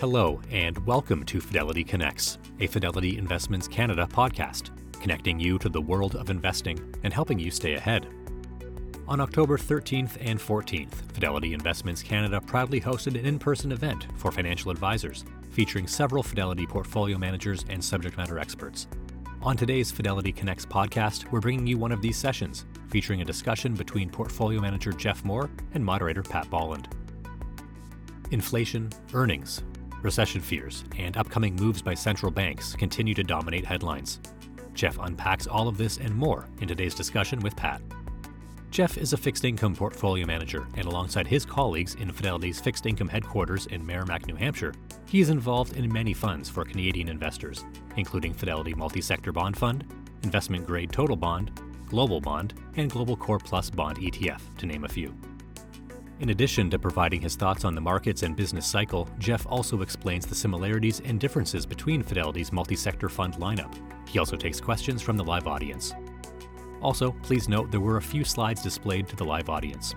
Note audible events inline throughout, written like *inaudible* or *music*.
Hello, and welcome to Fidelity Connects, a Fidelity Investments Canada podcast, connecting you to the world of investing and helping you stay ahead. On October 13th and 14th, Fidelity Investments Canada proudly hosted an in person event for financial advisors, featuring several Fidelity portfolio managers and subject matter experts. On today's Fidelity Connects podcast, we're bringing you one of these sessions, featuring a discussion between portfolio manager Jeff Moore and moderator Pat Bolland. Inflation, earnings, recession fears, and upcoming moves by central banks continue to dominate headlines. Jeff unpacks all of this and more in today's discussion with Pat. Jeff is a fixed income portfolio manager, and alongside his colleagues in Fidelity's fixed income headquarters in Merrimack, New Hampshire, he is involved in many funds for Canadian investors, including Fidelity Multi Sector Bond Fund, Investment Grade Total Bond, Global Bond, and Global Core Plus Bond ETF, to name a few. In addition to providing his thoughts on the markets and business cycle, Jeff also explains the similarities and differences between Fidelity's multi sector fund lineup. He also takes questions from the live audience. Also, please note there were a few slides displayed to the live audience.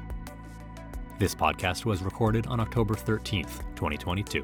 This podcast was recorded on October 13th, 2022.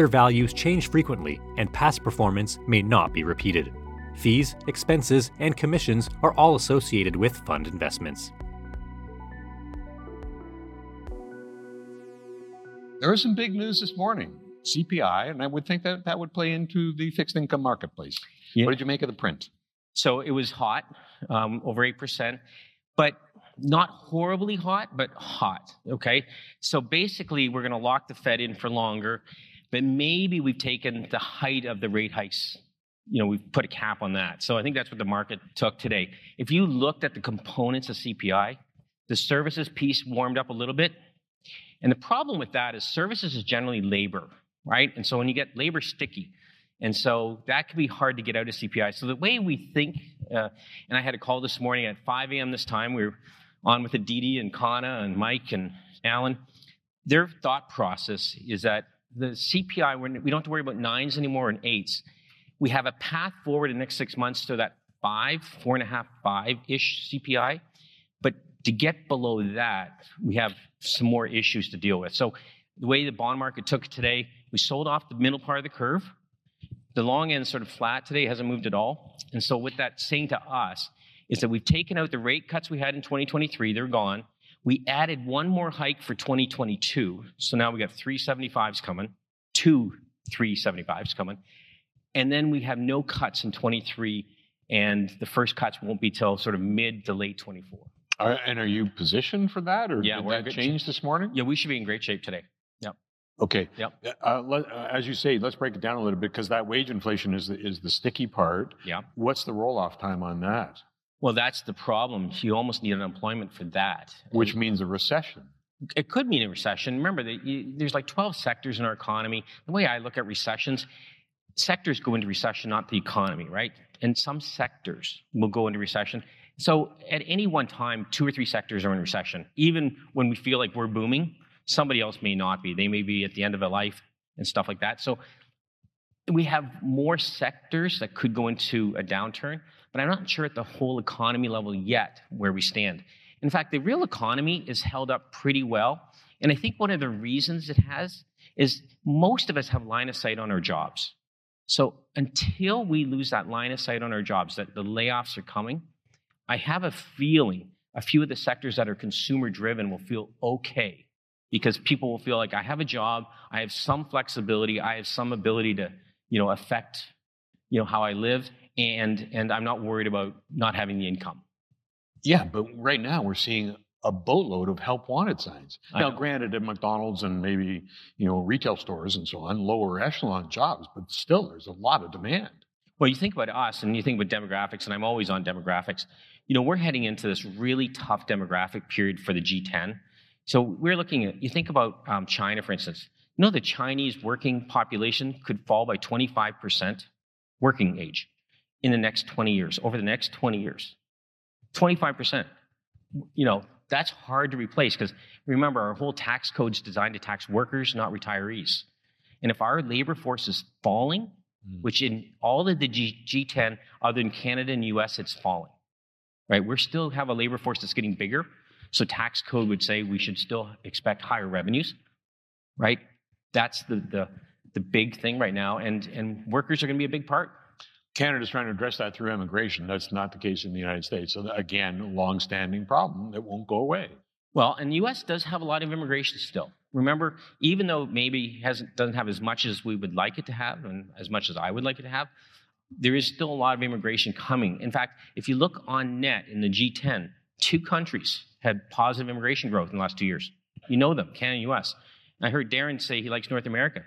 Their values change frequently, and past performance may not be repeated. Fees, expenses, and commissions are all associated with fund investments. There was some big news this morning CPI, and I would think that that would play into the fixed income marketplace. Yeah. What did you make of the print? So it was hot, um, over 8%, but not horribly hot, but hot. Okay. So basically, we're going to lock the Fed in for longer, but maybe we've taken the height of the rate hikes. You know, we've put a cap on that. So I think that's what the market took today. If you looked at the components of CPI, the services piece warmed up a little bit. And the problem with that is services is generally labor, right? And so when you get labor sticky, and so that can be hard to get out of CPI. So the way we think, uh, and I had a call this morning at 5 a.m. this time. We were on with Aditi and Kana and Mike and Alan. Their thought process is that the CPI, we're, we don't have to worry about nines anymore and eights. We have a path forward in the next six months to that five, four and a half, five ish CPI. But to get below that, we have some more issues to deal with. So the way the bond market took today, we sold off the middle part of the curve. The long end sort of flat today, hasn't moved at all. And so what that's saying to us is that we've taken out the rate cuts we had in 2023, they're gone. We added one more hike for 2022. So now we got three 75s coming, two 375s coming. And then we have no cuts in 23, and the first cuts won't be till sort of mid to late 24. Are, and are you positioned for that, or Yeah, did that change this morning? Yeah, we should be in great shape today. Yep. Okay. Yep. Uh, let, uh, as you say, let's break it down a little bit because that wage inflation is the, is the sticky part. Yeah. What's the roll off time on that? Well, that's the problem. You almost need unemployment for that. Which means a recession. it could mean a recession. Remember that you, there's like 12 sectors in our economy. The way I look at recessions, sectors go into recession, not the economy, right? And some sectors will go into recession. So at any one time, two or three sectors are in recession. Even when we feel like we're booming, somebody else may not be. They may be at the end of a life and stuff like that. So we have more sectors that could go into a downturn, but I'm not sure at the whole economy level yet where we stand. In fact, the real economy is held up pretty well. And I think one of the reasons it has is most of us have line of sight on our jobs. So until we lose that line of sight on our jobs, that the layoffs are coming, I have a feeling a few of the sectors that are consumer driven will feel okay because people will feel like I have a job, I have some flexibility, I have some ability to, you know, affect, you know, how I live, and and I'm not worried about not having the income. Yeah, but right now we're seeing a boatload of help wanted signs. I now, know. granted, at McDonald's and maybe you know retail stores and so on, lower echelon jobs, but still, there's a lot of demand. Well, you think about us and you think about demographics, and I'm always on demographics. You know, we're heading into this really tough demographic period for the G10. So we're looking at, you think about um, China, for instance, You know, the Chinese working population could fall by 25% working age in the next 20 years, over the next 20 years. 25%. You know, that's hard to replace because remember, our whole tax code is designed to tax workers, not retirees. And if our labor force is falling, Mm. which in all of the G- G10, other than Canada and US, it's falling. Right? We still have a labor force that's getting bigger. So tax code would say we should still expect higher revenues. Right? That's the the, the big thing right now. And and workers are going to be a big part. Canada's trying to address that through immigration. That's not the case in the United States. So again, a long-standing problem that won't go away. Well, and the U.S. does have a lot of immigration still. Remember, even though maybe hasn't doesn't have as much as we would like it to have, and as much as I would like it to have, there is still a lot of immigration coming. In fact, if you look on net in the G10, two countries had positive immigration growth in the last two years. You know them, Canada and U.S. I heard Darren say he likes North America.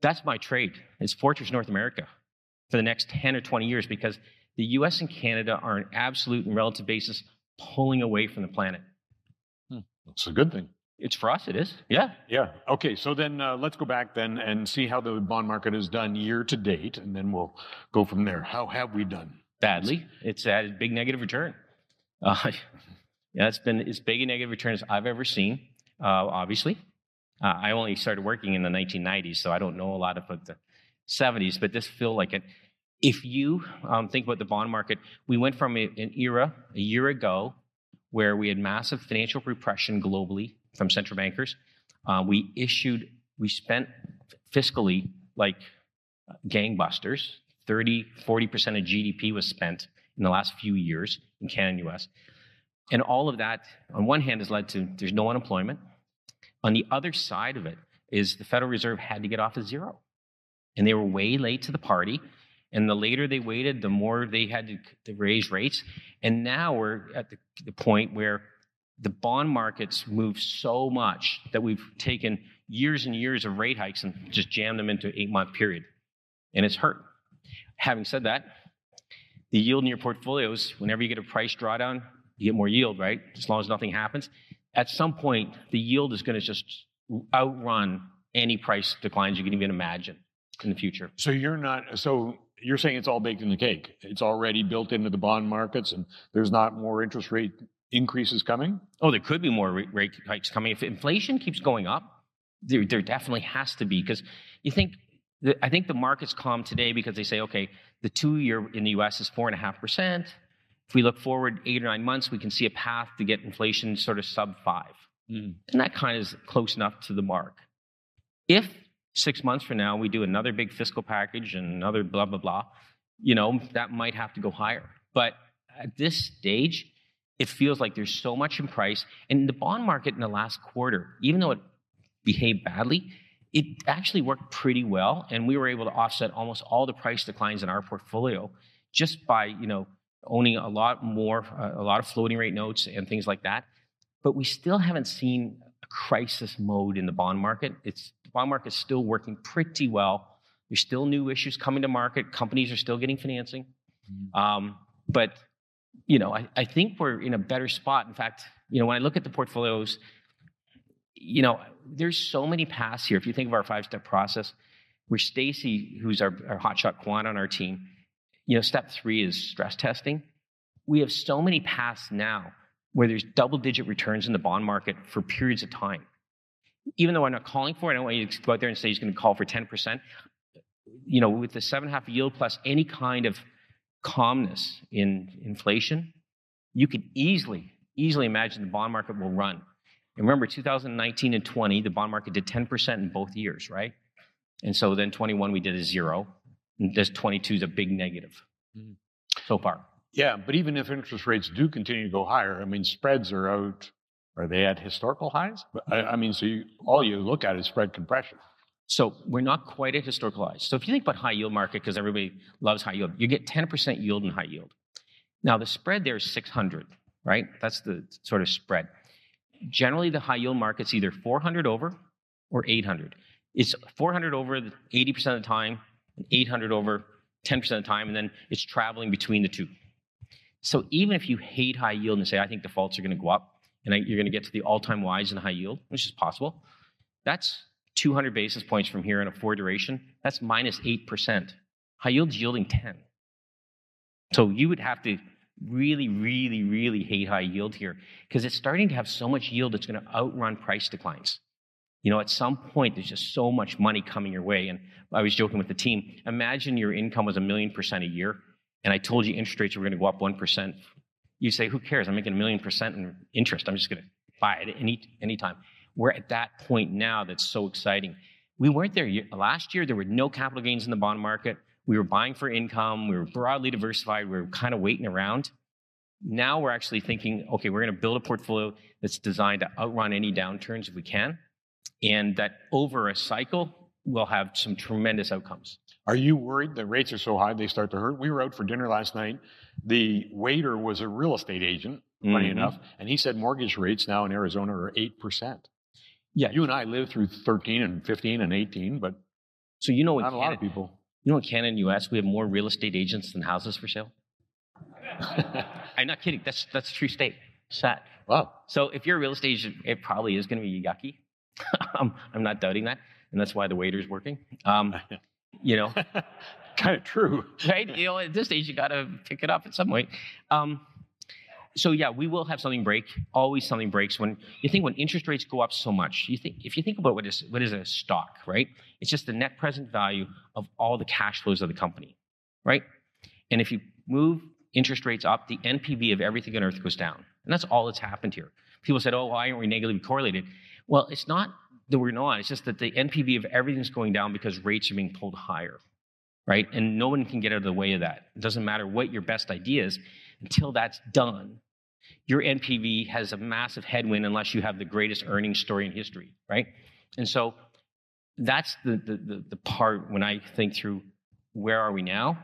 That's my trade. It's Fortress North America for the next 10 or 20 years because the U.S. and Canada are on absolute and relative basis pulling away from the planet. It's a good thing. It's for us, it is. Yeah. Yeah. Okay. So then uh, let's go back then and see how the bond market has done year to date, and then we'll go from there. How have we done? Badly. It's at a big negative return. Uh, *laughs* yeah, it's been as big a negative return as I've ever seen, uh, obviously. Uh, I only started working in the 1990s, so I don't know a lot about the 70s, but this feel like it. If you um, think about the bond market, we went from a, an era a year ago where we had massive financial repression globally from central bankers. Uh, we issued, we spent fiscally like gangbusters. 30, 40% of GDP was spent in the last few years in Canada and US. And all of that, on one hand, has led to there's no unemployment. On the other side of it is the Federal Reserve had to get off of zero. And they were way late to the party. And the later they waited, the more they had to, to raise rates. And now we're at the, the point where the bond markets move so much that we've taken years and years of rate hikes and just jammed them into an eight month period. And it's hurt. Having said that, the yield in your portfolios, whenever you get a price drawdown, you get more yield, right? As long as nothing happens. At some point, the yield is going to just outrun any price declines you can even imagine in the future. So you're not. So you're saying it's all baked in the cake. It's already built into the bond markets, and there's not more interest rate increases coming. Oh, there could be more rate hikes coming. If inflation keeps going up, there, there definitely has to be. Because you think, I think the market's calm today because they say, okay, the two year in the US is 4.5%. If we look forward eight or nine months, we can see a path to get inflation sort of sub five. Mm. And that kind of is close enough to the mark. If six months from now we do another big fiscal package and another blah, blah, blah, you know, that might have to go higher. But at this stage, it feels like there's so much in price. And the bond market in the last quarter, even though it behaved badly, it actually worked pretty well. And we were able to offset almost all the price declines in our portfolio just by, you know, owning a lot more, uh, a lot of floating rate notes and things like that. But we still haven't seen a crisis mode in the bond market. It's the bond market's still working pretty well. There's still new issues coming to market. Companies are still getting financing. Um, but you know, I, I think we're in a better spot. In fact, you know, when I look at the portfolios, you know, there's so many paths here. If you think of our five-step process, where Stacy, who's our, our hotshot quant on our team, you know, step three is stress testing. We have so many paths now where there's double-digit returns in the bond market for periods of time. Even though I'm not calling for it, I don't want you to go out there and say he's going to call for 10%. You know, with the seven and a half yield plus any kind of calmness in inflation, you could easily, easily imagine the bond market will run. And remember, 2019 and 20, the bond market did 10% in both years, right? And so then 21, we did a zero. This 22 is a big negative Mm. so far. Yeah, but even if interest rates do continue to go higher, I mean, spreads are out. Are they at historical highs? I, I mean, so you, all you look at is spread compression. So we're not quite at historical highs. So if you think about high yield market, because everybody loves high yield, you get 10% yield in high yield. Now the spread there is 600, right? That's the sort of spread. Generally, the high yield market's either 400 over or 800. It's 400 over 80% of the time, 800 over 10% of the time, and then it's traveling between the two. So even if you hate high yield and say, I think defaults are going to go up, and you're going to get to the all-time wides in high yield, which is possible, that's 200 basis points from here in a four duration, that's minus 8%. High yield's yielding 10. So you would have to really, really, really hate high yield here because it's starting to have so much yield it's going to outrun price declines. You know, at some point, there's just so much money coming your way. And I was joking with the team imagine your income was a million percent a year, and I told you interest rates were going to go up 1%. You say, who cares? I'm making a million percent in interest. I'm just going to buy it any anytime. We're at that point now that's so exciting. We weren't there last year. There were no capital gains in the bond market. We were buying for income. We were broadly diversified. We were kind of waiting around. Now we're actually thinking, okay, we're going to build a portfolio that's designed to outrun any downturns if we can, and that over a cycle we'll have some tremendous outcomes. Are you worried that rates are so high they start to hurt? We were out for dinner last night. The waiter was a real estate agent, funny mm-hmm. enough, and he said mortgage rates now in Arizona are eight percent. Yeah, you and I lived through thirteen and fifteen and eighteen, but so you know, not Canada, a lot of people. You know, in Canada and U.S., we have more real estate agents than houses for sale. *laughs* I'm not kidding. That's that's a true state. Sad. Wow. So if you're a real estate agent, it probably is going to be yucky. I'm, *laughs* I'm not doubting that, and that's why the waiter's working. Um, you know, *laughs* kind of true, *laughs* right? You know, at this stage, you got to pick it up at some point. Um, so yeah, we will have something break. Always something breaks when you think when interest rates go up so much. You think if you think about what is what is a stock, right? It's just the net present value of all the cash flows of the company, right? And if you move interest rates up, the NPV of everything on earth goes down. And that's all that's happened here. People said, oh, why aren't we negatively correlated? Well, it's not that we're not. It's just that the NPV of everything's going down because rates are being pulled higher, right? And no one can get out of the way of that. It doesn't matter what your best idea is until that's done. Your NPV has a massive headwind unless you have the greatest earnings story in history, right? And so that's the, the, the, the part when I think through where are we now?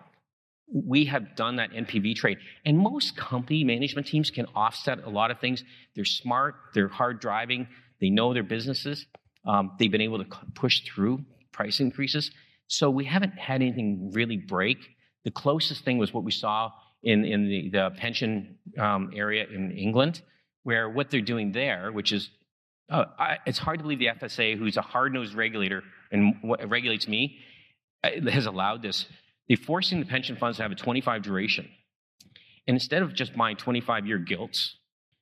we have done that NPV trade. And most company management teams can offset a lot of things. They're smart, they're hard driving, they know their businesses. Um, they've been able to push through price increases. So we haven't had anything really break. The closest thing was what we saw in, in the, the pension um, area in England, where what they're doing there, which is, uh, I, it's hard to believe the FSA, who's a hard nosed regulator and what regulates me, uh, has allowed this they're forcing the pension funds to have a 25 duration. And instead of just buying 25 year gilts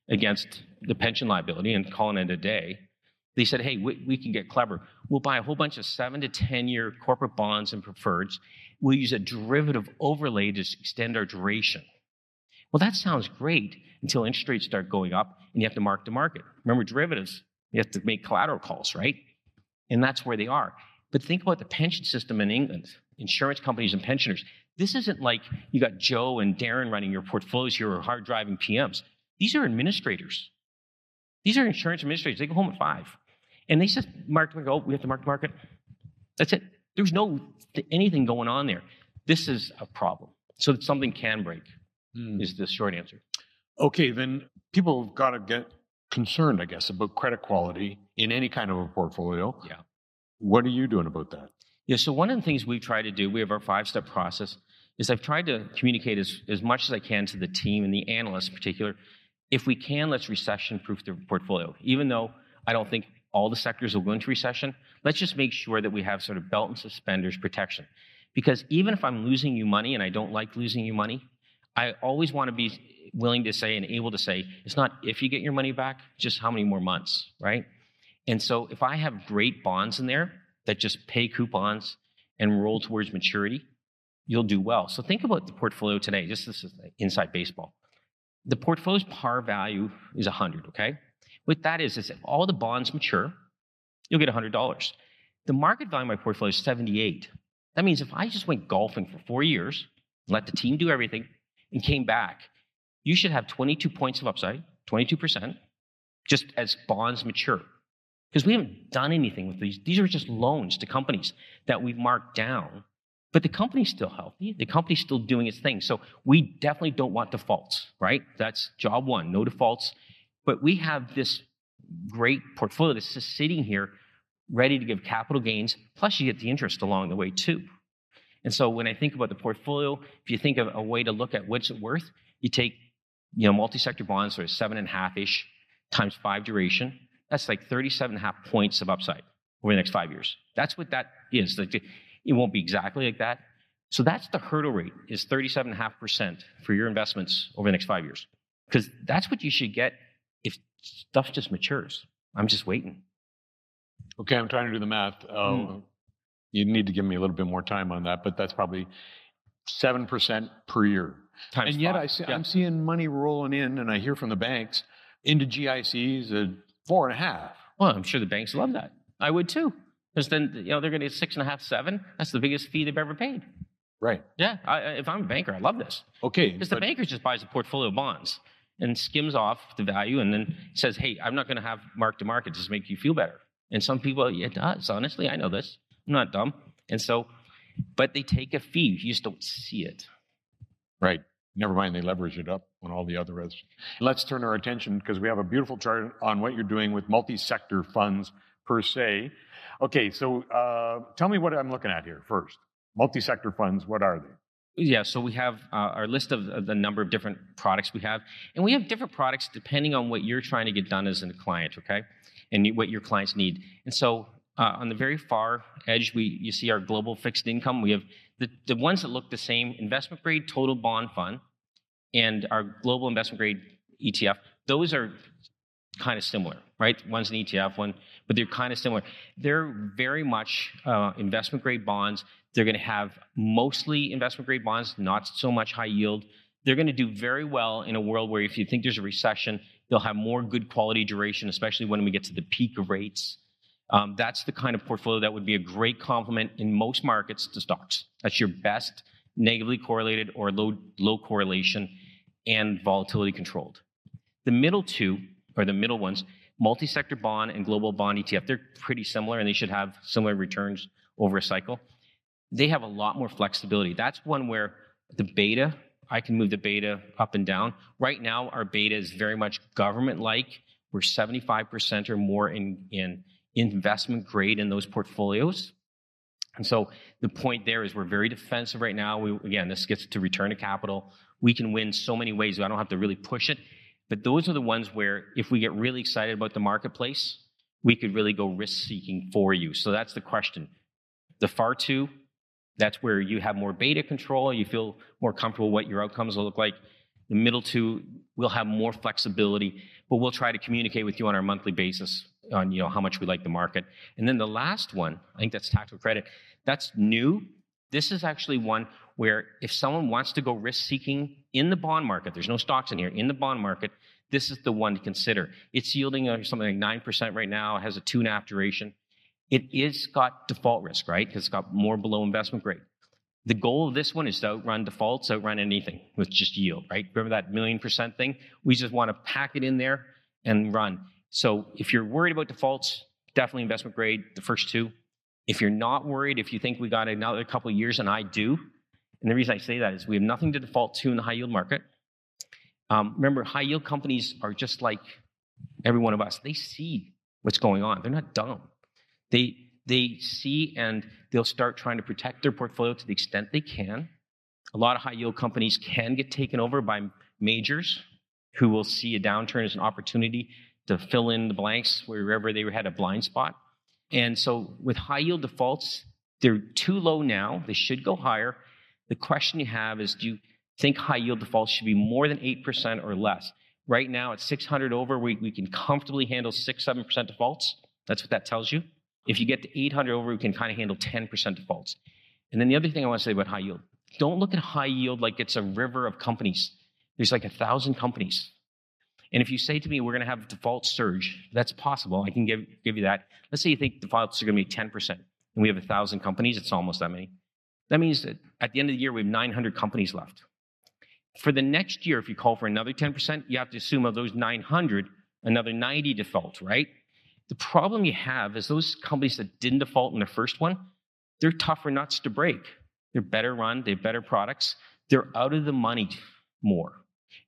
against the pension liability and calling it a day, they said, hey, we, we, can get clever. We'll buy a whole bunch of seven to 10 year corporate bonds and preferreds. We'll use a derivative overlay to extend our duration. Well, that sounds great until interest rates start going up and you have to mark to market. Remember, derivatives, you have to make collateral calls, right? And that's where they are. But think about the pension system in England insurance companies and pensioners. This isn't like you got Joe and Darren running your portfolios here or hard driving PMs. These are administrators. These are insurance administrators. They go home at five. And they just mark to market. Oh, we have to mark to market. That's it. There's no anything going on there. This is a problem. So that something can break mm. is the short answer. Okay, then people have got to get concerned, I guess, about credit quality in any kind of a portfolio. Yeah. What are you doing about that? Yeah, so one of the things we try to do, we have our five step process, is I've tried to communicate as, as much as I can to the team and the analysts in particular. If we can, let's recession proof the portfolio. Even though I don't think all the sectors will go into recession, let's just make sure that we have sort of belt and suspenders protection. Because even if I'm losing you money and I don't like losing you money, I always want to be willing to say and able to say, it's not if you get your money back, just how many more months, right? And so if I have great bonds in there, that just pay coupons and roll towards maturity, you'll do well. So think about the portfolio today. Just this is inside baseball. The portfolio's par value is 100, okay? What that is, is if all the bonds mature, you'll get $100. The market value of my portfolio is 78. That means if I just went golfing for four years, let the team do everything, and came back, you should have 22 points of upside, 22%, just as bonds mature. Because we haven't done anything with these. These are just loans to companies that we've marked down. But the company's still healthy. The company's still doing its thing. So we definitely don't want defaults, right? That's job one, no defaults. But we have this great portfolio that's just sitting here ready to give capital gains. Plus, you get the interest along the way, too. And so when I think about the portfolio, if you think of a way to look at what's it worth, you take you know multi-sector bonds, sort of seven and a half ish times five duration that's like 37 and a half points of upside over the next five years. That's what that is. Like it won't be exactly like that. So that's the hurdle rate is 37.5% for your investments over the next five years. Because that's what you should get if stuff just matures. I'm just waiting. Okay, I'm trying to do the math. Uh, mm. You need to give me a little bit more time on that, but that's probably 7% per year. Times and yet I see, yeah. I'm seeing money rolling in, and I hear from the banks into GICs at four and a half. Well, I'm sure the banks love that. I would too. Because then, you know, they're going to get six and a half, seven. That's the biggest fee they've ever paid. Right. Yeah. I, if I'm a banker, I love this. Okay. Because the banker just buys a portfolio of bonds and skims off the value and then says, hey, I'm not going to have mark to market to make you feel better. And some people, it does. Honestly, I know this. I'm not dumb. And so, but they take a fee. You just don't see it. Right. Never mind, they leverage it up on all the other risks. Let's turn our attention because we have a beautiful chart on what you're doing with multi sector funds per se. Okay, so uh, tell me what I'm looking at here first. Multi-sector funds, what are they? Yeah, so we have uh, our list of, the number of different products we have, and we have different products depending on what you're trying to get done as a client, okay, and what your clients need. And so uh, on the very far edge, we you see our global fixed income. We have the, the ones that look the same: investment grade total bond fund, and our global investment grade ETF. Those are kind of similar, right? One's an ETF, one, but they're kind of similar. They're very much uh, investment grade bonds. They're going to have mostly investment grade bonds, not so much high yield. They're going to do very well in a world where if you think there's a recession, they'll have more good quality duration, especially when we get to the peak of rates. Um, that's the kind of portfolio that would be a great complement in most markets to stocks. That's your best negatively correlated or low, low correlation and volatility controlled. The middle two or the middle ones, multi-sector bond and global bond ETF, they're pretty similar and they should have similar returns over a cycle. They have a lot more flexibility. That's one where the beta, I can move the beta up and down. Right now, our beta is very much government-like. We're 75% or more in, in investment grade in those portfolios. And so the point there is we're very defensive right now. We, again, this gets to return to capital. We can win so many ways. I don't have to really push it. But those are the ones where if we get really excited about the marketplace, we could really go risk seeking for you. So that's the question. The far two, that's where you have more beta control, you feel more comfortable what your outcomes will look like. The middle two, we'll have more flexibility, but we'll try to communicate with you on our monthly basis on you know how much we like the market. And then the last one, I think that's tactical credit. That's new. This is actually one where if someone wants to go risk seeking in the bond market, there's no stocks in here, in the bond market, this is the one to consider. It's yielding something like 9% right now, it has a two and a half duration. It is got default risk, right? Because it's got more below investment grade. The goal of this one is to outrun defaults, outrun anything with just yield, right? Remember that million percent thing? We just want to pack it in there and run. So if you're worried about defaults, definitely investment grade, the first two. If you're not worried, if you think we got another couple of years, and I do, and the reason I say that is we have nothing to default to in the high yield market. Um, remember, high yield companies are just like every one of us. They see what's going on. They're not dumb. They they see and they'll start trying to protect their portfolio to the extent they can. A lot of high yield companies can get taken over by majors who will see a downturn as an opportunity to fill in the blanks wherever they had a blind spot. And so with high yield defaults, they're too low now. They should go higher. The question you have is do you think high yield defaults should be more than 8% or less? Right now, at 600 over, we, we can comfortably handle 6 7% defaults. That's what that tells you. If you get to 800 over, we can kind of handle 10% defaults. And then the other thing I want to say about high yield don't look at high yield like it's a river of companies. There's like a thousand companies. And if you say to me, we're going to have a default surge, that's possible. I can give, give you that. Let's say you think defaults are going to be 10%, and we have a thousand companies, it's almost that many. That means that at the end of the year, we have 900 companies left. For the next year, if you call for another 10%, you have to assume of those 900, another 90 default, right? The problem you have is those companies that didn't default in the first one, they're tougher nuts to break. They're better run, they have better products, they're out of the money more.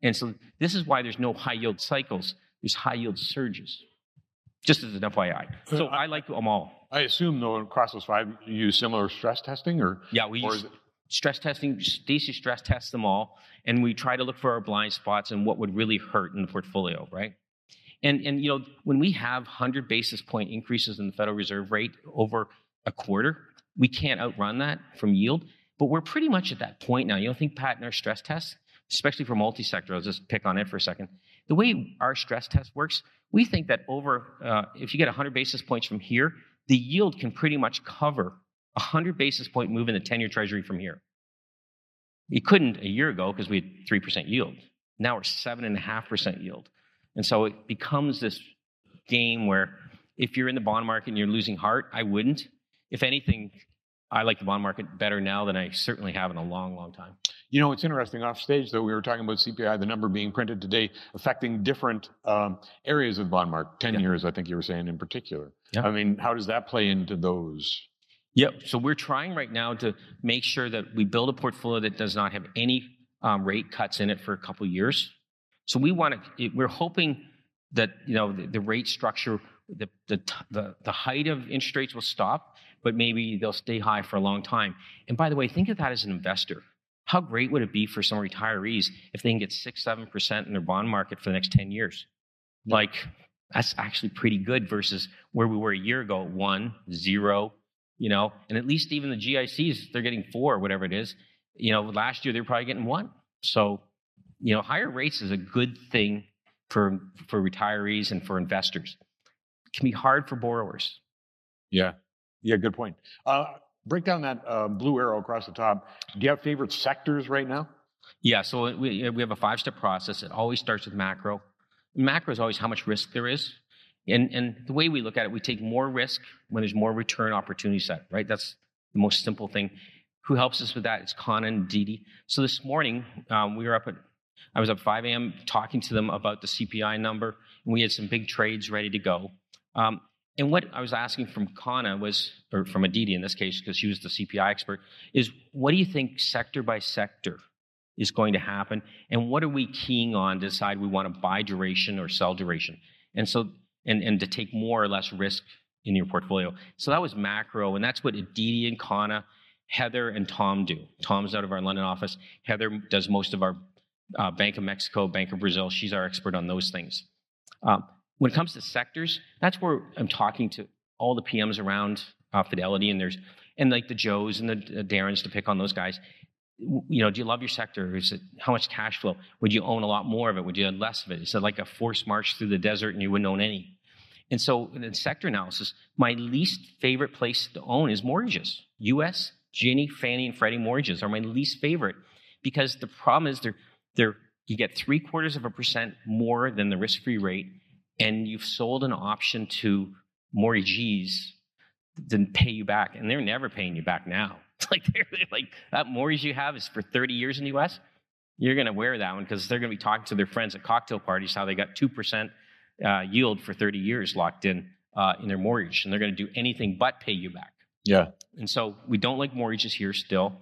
And so this is why there's no high yield cycles, there's high yield surges. Just as an FYI. Uh, so I, I like them all. I assume though across those five you use similar stress testing or Yeah, we use stress testing, Stacy stress tests them all, and we try to look for our blind spots and what would really hurt in the portfolio, right? And, and you know, when we have 100 basis point increases in the Federal Reserve rate over a quarter, we can't outrun that from yield. But we're pretty much at that point now. You don't think, Pat, in our stress tests, especially for multi-sector, I'll just pick on it for a second. The way our stress test works, we think that over, uh, if you get 100 basis points from here, the yield can pretty much cover a 100 basis point move in the 10 year treasury from here. It couldn't a year ago because we had 3% yield. Now we're 7.5% yield. And so it becomes this game where if you're in the bond market and you're losing heart, I wouldn't. If anything, I like the bond market better now than I certainly have in a long, long time. You know, it's interesting. Off stage, though, we were talking about CPI, the number being printed today, affecting different um, areas of the bond market. Ten yeah. years, I think you were saying in particular. Yeah. I mean, how does that play into those? Yep. So we're trying right now to make sure that we build a portfolio that does not have any um, rate cuts in it for a couple years. So we want to. We're hoping that you know the, the rate structure, the, the the the height of interest rates will stop, but maybe they'll stay high for a long time. And by the way, think of that as an investor. How great would it be for some retirees if they can get six, seven percent in their bond market for the next ten years? Like that's actually pretty good versus where we were a year ago, one, zero, you know, and at least even the GICs, they're getting four, whatever it is. You know, last year they were probably getting one. So, you know, higher rates is a good thing for for retirees and for investors. It can be hard for borrowers. Yeah, yeah, good point. Uh, break down that uh, blue arrow across the top. Do you have favorite sectors right now? Yeah, so we, we have a five step process. It always starts with macro. Macro is always how much risk there is. And, and the way we look at it, we take more risk when there's more return opportunity set, right? That's the most simple thing. Who helps us with that? It's Con and Didi. So this morning, um, we were up at, I was up 5 a.m. talking to them about the CPI number, and we had some big trades ready to go. Um, and what I was asking from Kana was, or from Aditi in this case, because she was the CPI expert, is what do you think sector by sector is going to happen? And what are we keying on to decide we want to buy duration or sell duration? And so and, and to take more or less risk in your portfolio. So that was macro, and that's what Aditi and Kana, Heather and Tom do. Tom's out of our London office. Heather does most of our uh, Bank of Mexico, Bank of Brazil. She's our expert on those things. Um, when it comes to sectors, that's where I'm talking to all the PMs around uh, Fidelity, and there's and like the Joes and the uh, Darrens to pick on those guys you know, do you love your sector? Is it how much cash flow? Would you own a lot more of it? Would you own less of it? Is it like a forced march through the desert and you wouldn't own any? And so in sector analysis, my least favorite place to own is mortgages. US, Ginnie, Fannie, and Freddie mortgages are my least favorite because the problem is they're they're you get three quarters of a percent more than the risk-free rate, and you've sold an option to mortgagees to pay you back, and they're never paying you back now. *laughs* like they're, they're like that mortgage you have is for 30 years in the U.S. You're going to wear that one because they're going to be talking to their friends at cocktail parties how they got two percent uh, yield for 30 years locked in uh, in their mortgage, and they're going to do anything but pay you back. Yeah. And so we don't like mortgages here still.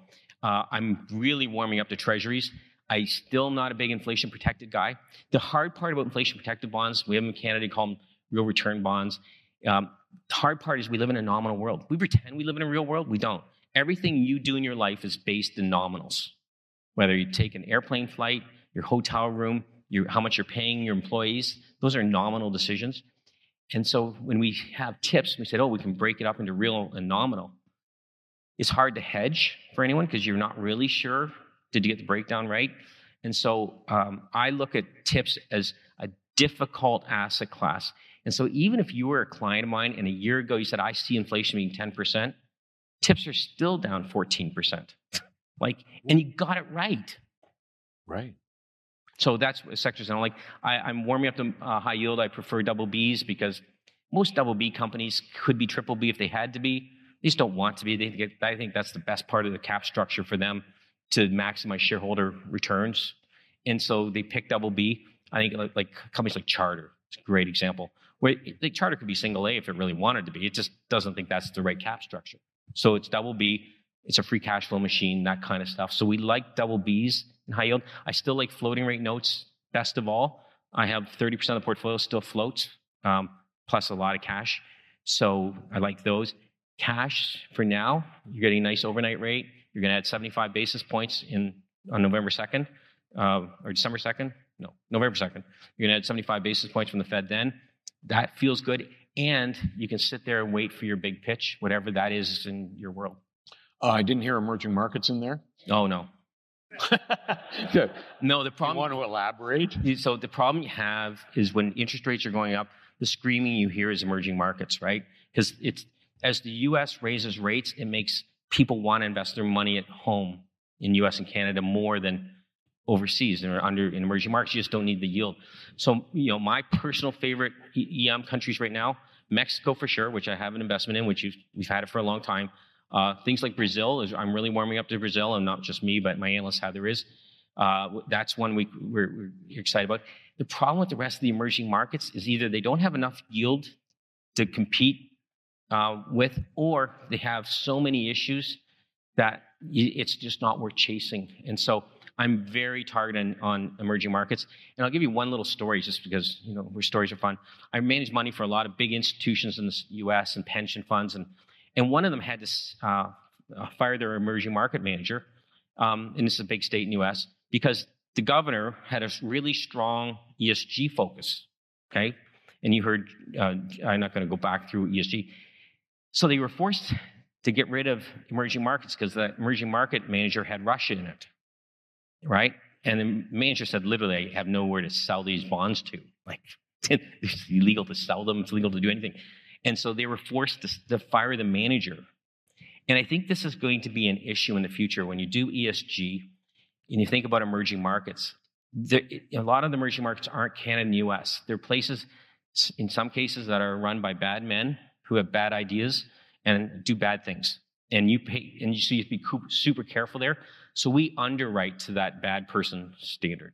Uh, I'm really warming up to treasuries. I still not a big inflation protected guy. The hard part about inflation protected bonds, we have them in Canada call them real return bonds. Um, the hard part is we live in a nominal world. We pretend we live in a real world. We don't. Everything you do in your life is based in nominals. Whether you take an airplane flight, your hotel room, your, how much you're paying your employees, those are nominal decisions. And so when we have TIPS, we said, oh, we can break it up into real and nominal. It's hard to hedge for anyone because you're not really sure. Did you get the breakdown right? And so um, I look at TIPS as a difficult asset class. And so even if you were a client of mine and a year ago you said, I see inflation being 10%, TIPS are still down 14%. *laughs* like, and you got it right. Right. So that's sectors I don't like. I, am warming up to uh, high yield. I prefer double Bs because most double B companies could be triple B if they had to be. They just don't want to be. They get, I think that's the best part of the cap structure for them to maximize shareholder returns. And so they pick double B. I think like, like companies like Charter. It's a great example. Where the Charter could be single A if it really wanted to be. It just doesn't think that's the right cap structure. So it's double B. It's a free cash flow machine, that kind of stuff. So we like double Bs in high yield. I still like floating rate notes best of all. I have 30% of the portfolio still floats, um, plus a lot of cash. So I like those. Cash for now, you're getting a nice overnight rate. You're going to add 75 basis points in on November 2nd. uh, or December 2nd, no, November 2nd, you're going to add 75 basis points from the Fed then. That feels good. And you can sit there and wait for your big pitch, whatever that is in your world. Uh, I didn't hear emerging markets in there. Oh, no. *laughs* no, the problem. You want to elaborate? So the problem you have is when interest rates are going up, the screaming you hear is emerging markets, right? Because it's as the U.S. raises rates, it makes people want to invest their money at home in U.S. and Canada more than overseas or under in emerging markets. You just don't need the yield. So you know, my personal favorite EM countries right now, Mexico for sure, which I have an investment in, which we've had it for a long time. Uh, things like Brazil, is, I'm really warming up to Brazil, and not just me, but my analysts Heather is. Uh, that's one we, we're, we're, excited about. The problem with the rest of the emerging markets is either they don't have enough yield to compete uh, with, or they have so many issues that it's just not worth chasing. And so I'm very targeted on, emerging markets. And I'll give you one little story just because, you know, where stories are fun. I manage money for a lot of big institutions in the US and pension funds. And, and one of them had to uh, fire their emerging market manager. Um, and this is a big state in the US because the governor had a really strong ESG focus. Okay. And you heard, uh, I'm not going to go back through ESG. So they were forced to get rid of emerging markets because the emerging market manager had Russia in it. Right. And the manager said, literally, I have nowhere to sell these bonds to. Like, *laughs* it's illegal to sell them, it's illegal to do anything. And so they were forced to, to fire the manager. And I think this is going to be an issue in the future when you do ESG and you think about emerging markets, there, a lot of the emerging markets aren't Canada and the US. They're places, in some cases, that are run by bad men who have bad ideas and do bad things. And you pay, and you see, so you have to be super careful there. So we underwrite to that bad person standard.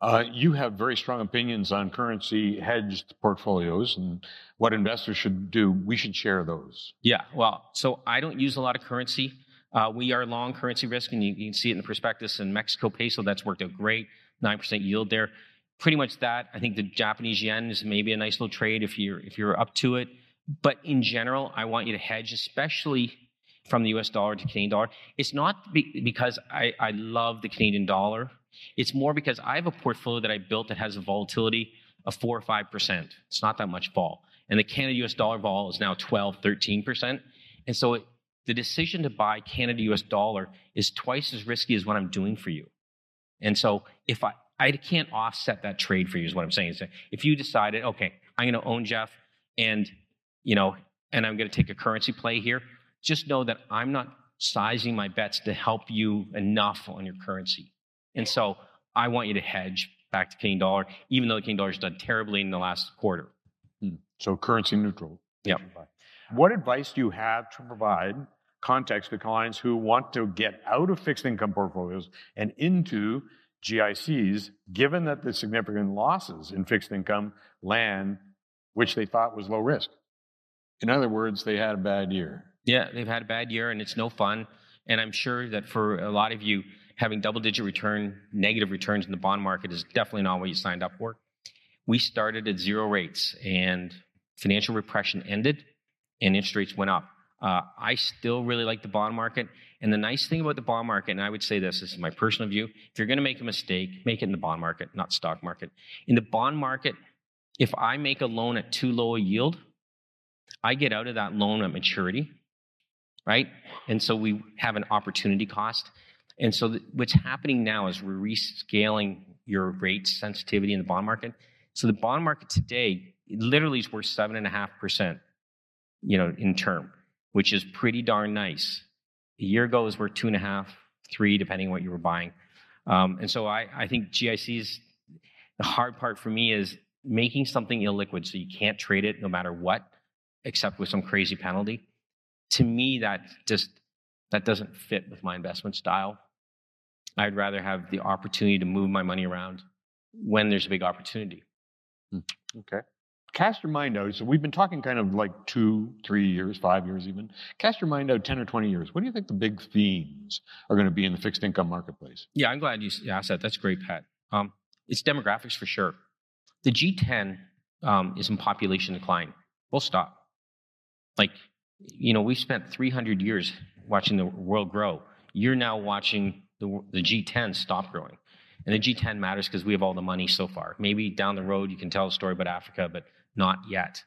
Uh, you have very strong opinions on currency hedged portfolios and what investors should do. We should share those. Yeah, well, so I don't use a lot of currency. Uh, we are long currency risk, and you, you, can see it in the prospectus in Mexico peso. That's worked out great, 9% yield there. Pretty much that. I think the Japanese yen is maybe a nice little trade if you're if you're up to it. But in general, I want you to hedge, especially from the US dollar to Canadian dollar. It's not be, because I, I love the Canadian dollar. It's more because I have a portfolio that I built that has a volatility of four or five percent. It's not that much fall. And the Canada US dollar vol is now 12, 13%. And so it, the decision to buy Canada US dollar is twice as risky as what I'm doing for you. And so if I, I can't offset that trade for you is what I'm saying. So if you decided, okay, I'm going to own Jeff and, you know, and I'm going to take a currency play here, just know that I'm not sizing my bets to help you enough on your currency. And so I want you to hedge back to Canadian dollar, even though the Canadian dollar has done terribly in the last quarter. Hmm. So currency neutral. Yeah. What advice do you have to provide context to clients who want to get out of fixed income portfolios and into GICs, given that the significant losses in fixed income land, which they thought was low risk. In other words, they had a bad year. Yeah, they've had a bad year and it's no fun. And I'm sure that for a lot of you, having double digit return, negative returns in the bond market is definitely not what you signed up for. We started at zero rates and financial repression ended and interest rates went up. Uh, I still really like the bond market. And the nice thing about the bond market, and I would say this, this is my personal view, if you're going to make a mistake, make it in the bond market, not stock market. In the bond market, if I make a loan at too low a yield, I get out of that loan at maturity, right? And so we have an opportunity cost. And so th- what's happening now is we're rescaling your rate sensitivity in the bond market. So the bond market today literally is worth seven and a half percent, you know, in term which is pretty darn nice. A year ago, was worth two and a half, three, depending on what you were buying. Um, and so I, I think GICs, the hard part for me is making something illiquid so you can't trade it no matter what, except with some crazy penalty. To me, that just that doesn't fit with my investment style. I'd rather have the opportunity to move my money around when there's a big opportunity. Hmm. Okay cast your mind out. So we've been talking kind of like two, three years, five years even. Cast your mind out 10 or 20 years. What do you think the big themes are going to be in the fixed income marketplace? Yeah, I'm glad you asked that. That's great, Pat. Um, it's demographics for sure. The G10 um, is in population decline. We'll stop. Like, you know, we've spent 300 years watching the world grow. You're now watching the, the G10 stop growing. And the G10 matters because we have all the money so far. Maybe down the road you can tell a story about Africa, but not yet.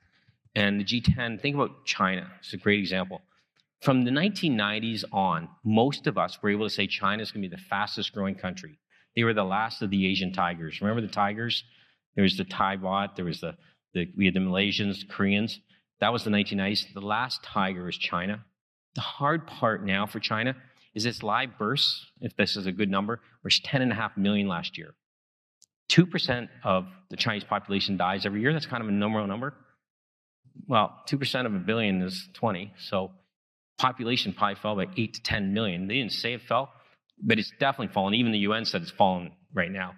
And the G10, think about China. It's a great example. From the 1990s on, most of us were able to say China is going to be the fastest growing country. They were the last of the Asian tigers. Remember the tigers? There was the Thai baht, there was the, the we had the Malaysians, Koreans. That was the 1990s. The last tiger is China. The hard part now for China is its live births, if this is a good number, was 10.5 million last year. 2% of the Chinese population dies every year. That's kind of a normal number. Well, 2% of a billion is 20. So population probably fell by 8 to 10 million. They didn't say it fell, but it's definitely fallen. Even the UN said it's fallen right now.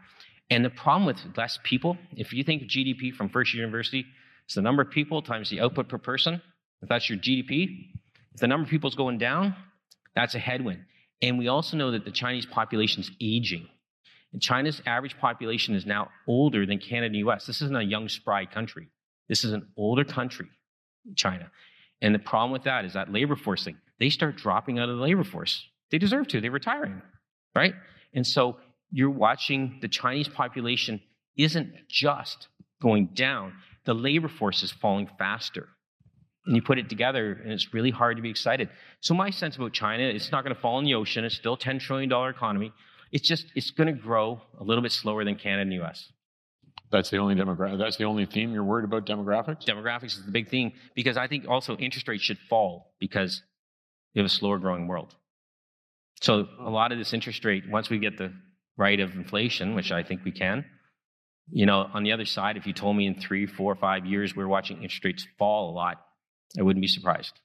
And the problem with less people, if you think of GDP from First Year University, it's the number of people times the output per person. If that's your GDP, if the number of people is going down, that's a headwind. And we also know that the Chinese population is aging. And China's average population is now older than Canada and the US. This isn't a young, spry country. This is an older country, China. And the problem with that is that labor force thing. They start dropping out of the labor force. They deserve to. They're retiring, right? And so you're watching the Chinese population isn't just going down, the labor force is falling faster. And you put it together, and it's really hard to be excited. So my sense about China, it's not going to fall in the ocean. It's still a $10 trillion economy. It's just, it's going to grow a little bit slower than Canada and the US. That's the only demographic. That's the only theme you're worried about. Demographics. Demographics is the big theme because I think also interest rates should fall because we have a slower growing world. So a lot of this interest rate, once we get the right of inflation, which I think we can, you know, on the other side, if you told me in three, four, five years we're watching interest rates fall a lot, I wouldn't be surprised.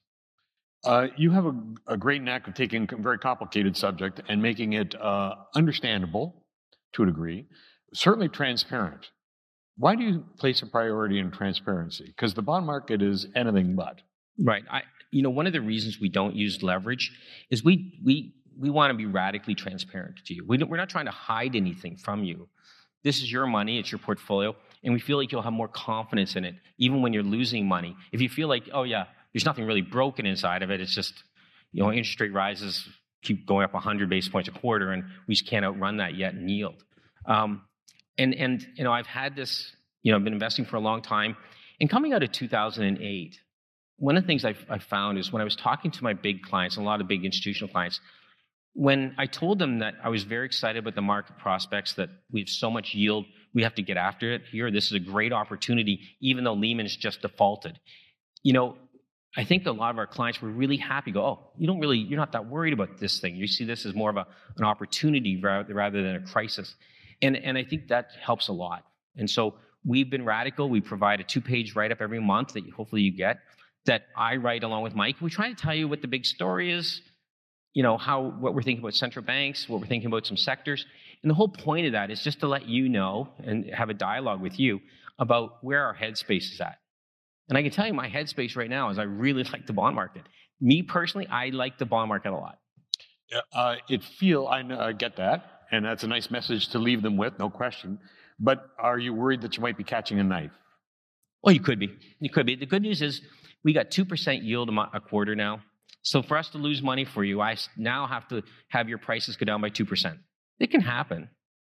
Uh, you have a, a, great knack of taking a very complicated subject and making it uh, understandable to a degree, certainly transparent. Why do you place a priority in transparency? Because the bond market is anything but. Right. I, you know, one of the reasons we don't use leverage is we we we want to be radically transparent to you. We we're not trying to hide anything from you. This is your money. It's your portfolio, and we feel like you'll have more confidence in it, even when you're losing money. If you feel like, oh yeah, there's nothing really broken inside of it. It's just, you know, interest rate rises keep going up 100 basis points a quarter, and we just can't outrun that yet in yield. Um, and and you know, I've had this, you know, I've been investing for a long time. And coming out of 2008, one of the things I've, I've found is when I was talking to my big clients, and a lot of big institutional clients, when I told them that I was very excited about the market prospects, that we have so much yield, we have to get after it here. This is a great opportunity, even though Lehman's just defaulted. You know, I think a lot of our clients were really happy. Go, oh, you don't really, you're not that worried about this thing. You see this as more of a, an opportunity rather, than a crisis. And, and I think that helps a lot. And so we've been radical. We provide a two page write up every month that hopefully you get that I write along with Mike. We try to tell you what the big story is, you know, how, what we're thinking about central banks, what we're thinking about some sectors. And the whole point of that is just to let you know and have a dialogue with you about where our headspace is at. And I can tell you my headspace right now is I really *laughs* like the bond market. Me personally, I like the bond market a lot. Yeah, uh, it feel I, I get that, and that's a nice message to leave them with, no question. But are you worried that you might be catching a knife? Well, you could be. You could be. The good news is we got 2% yield a quarter now. So for us to lose money for you, I now have to have your prices go down by 2%. It can happen.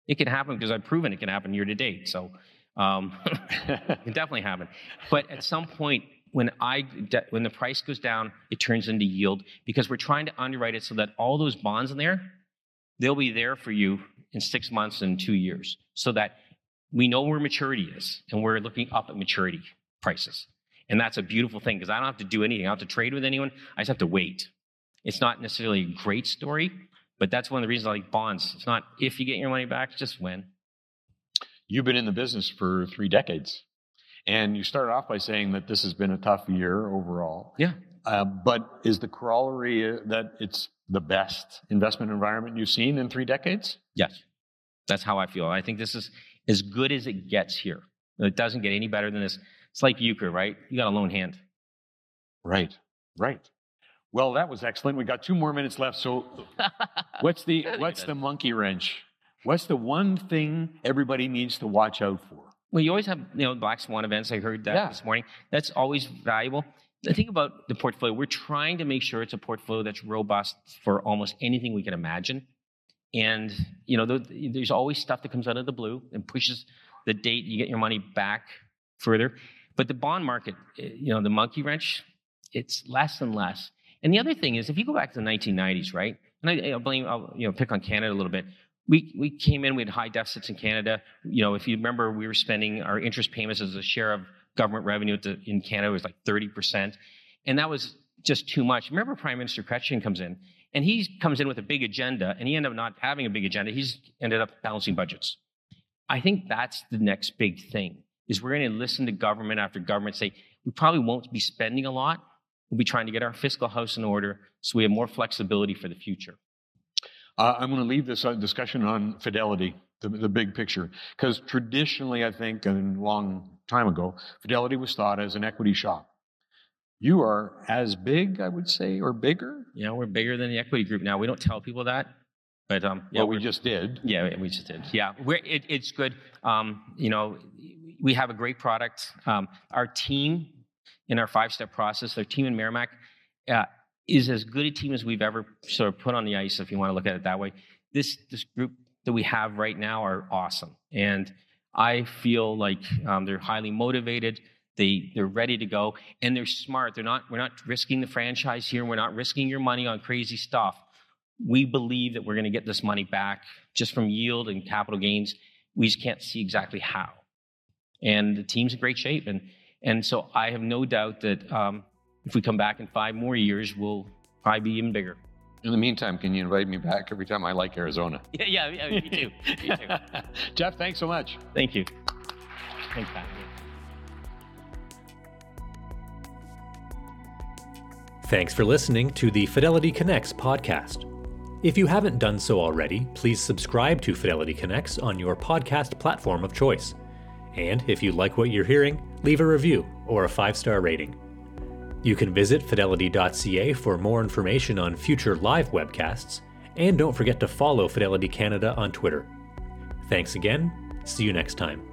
It can happen because I've proven it can happen year to date. So um, *laughs* it can definitely happen. But at some point, when I when the price goes down, it turns into yield because we're trying to underwrite it so that all those bonds in there, they'll be there for you in six months and two years, so that we know where maturity is and we're looking up at maturity prices. And that's a beautiful thing because I don't have to do anything. I don't have to trade with anyone. I just have to wait. It's not necessarily a great story, but that's one of the reasons I like bonds. It's not if you get your money back, just when. You've been in the business for three decades. And you started off by saying that this has been a tough year overall. Yeah. Uh, but is the corollary uh, that it's the best investment environment you've seen in three decades? Yes. That's how I feel. I think this is as good as it gets here. It doesn't get any better than this. It's like euchre, right? You got a lone hand. Right, right. Well, that was excellent. We got two more minutes left. So, what's *laughs* the what's the monkey wrench? What's the one thing everybody needs to watch out for? Well, you always have you know black swan events. I heard that yeah. this morning. That's always valuable. The thing about the portfolio, we're trying to make sure it's a portfolio that's robust for almost anything we can imagine. And you know, there's always stuff that comes out of the blue and pushes the date you get your money back further. But the bond market, eh, you know, the monkey wrench, it's less and less. And the other thing is, if you go back to the 1990s, right? And I, I blame, I'll you know, pick on Canada a little bit. We we came in, we had high deficits in Canada. You know, if you remember, we were spending our interest payments as a share of government revenue the, in Canada was like 30 percent, and that was just too much. Remember, Prime Minister Chrétien comes in, and he comes in with a big agenda, and he ended up not having a big agenda. He's ended up balancing budgets. I think that's the next big thing is we're going to listen to government after government say we probably won't be spending a lot. We'll be trying to get our fiscal house in order so we have more flexibility for the future. Uh, I'm going to leave this uh, discussion on fidelity, the, the big picture, because traditionally, I think, and a long time ago, Fidelity was thought as an equity shop. You are as big, I would say, or bigger. Yeah, we're bigger than the equity group now. We don't tell people that, but um, yeah, well, we just did. Yeah, we just did. Yeah, it, it's good. Um, you know, we have a great product. Um, our team in our five-step process, our team in Merrimack, uh, is as good a team as we've ever sort of put on the ice, if you want to look at it that way. This this group that we have right now are awesome, and I feel like um, they're highly motivated. They they're ready to go, and they're smart. They're not. We're not risking the franchise here. We're not risking your money on crazy stuff. We believe that we're going to get this money back just from yield and capital gains. We just can't see exactly how. And the team's in great shape, and and so I have no doubt that um, if we come back in five more years, we'll probably be even bigger. In the meantime, can you invite me back every time I like Arizona? *laughs* Yeah, yeah, yeah me too. me too. *laughs* Jeff, thanks so much. Thank you. Thanks, Pat. Thanks for listening to the Fidelity Connects podcast. If you haven't done so already, please subscribe to Fidelity Connects on your podcast platform of choice. And if you like what you're hearing, leave a review or a five star rating. You can visit fidelity.ca for more information on future live webcasts, and don't forget to follow Fidelity Canada on Twitter. Thanks again. See you next time.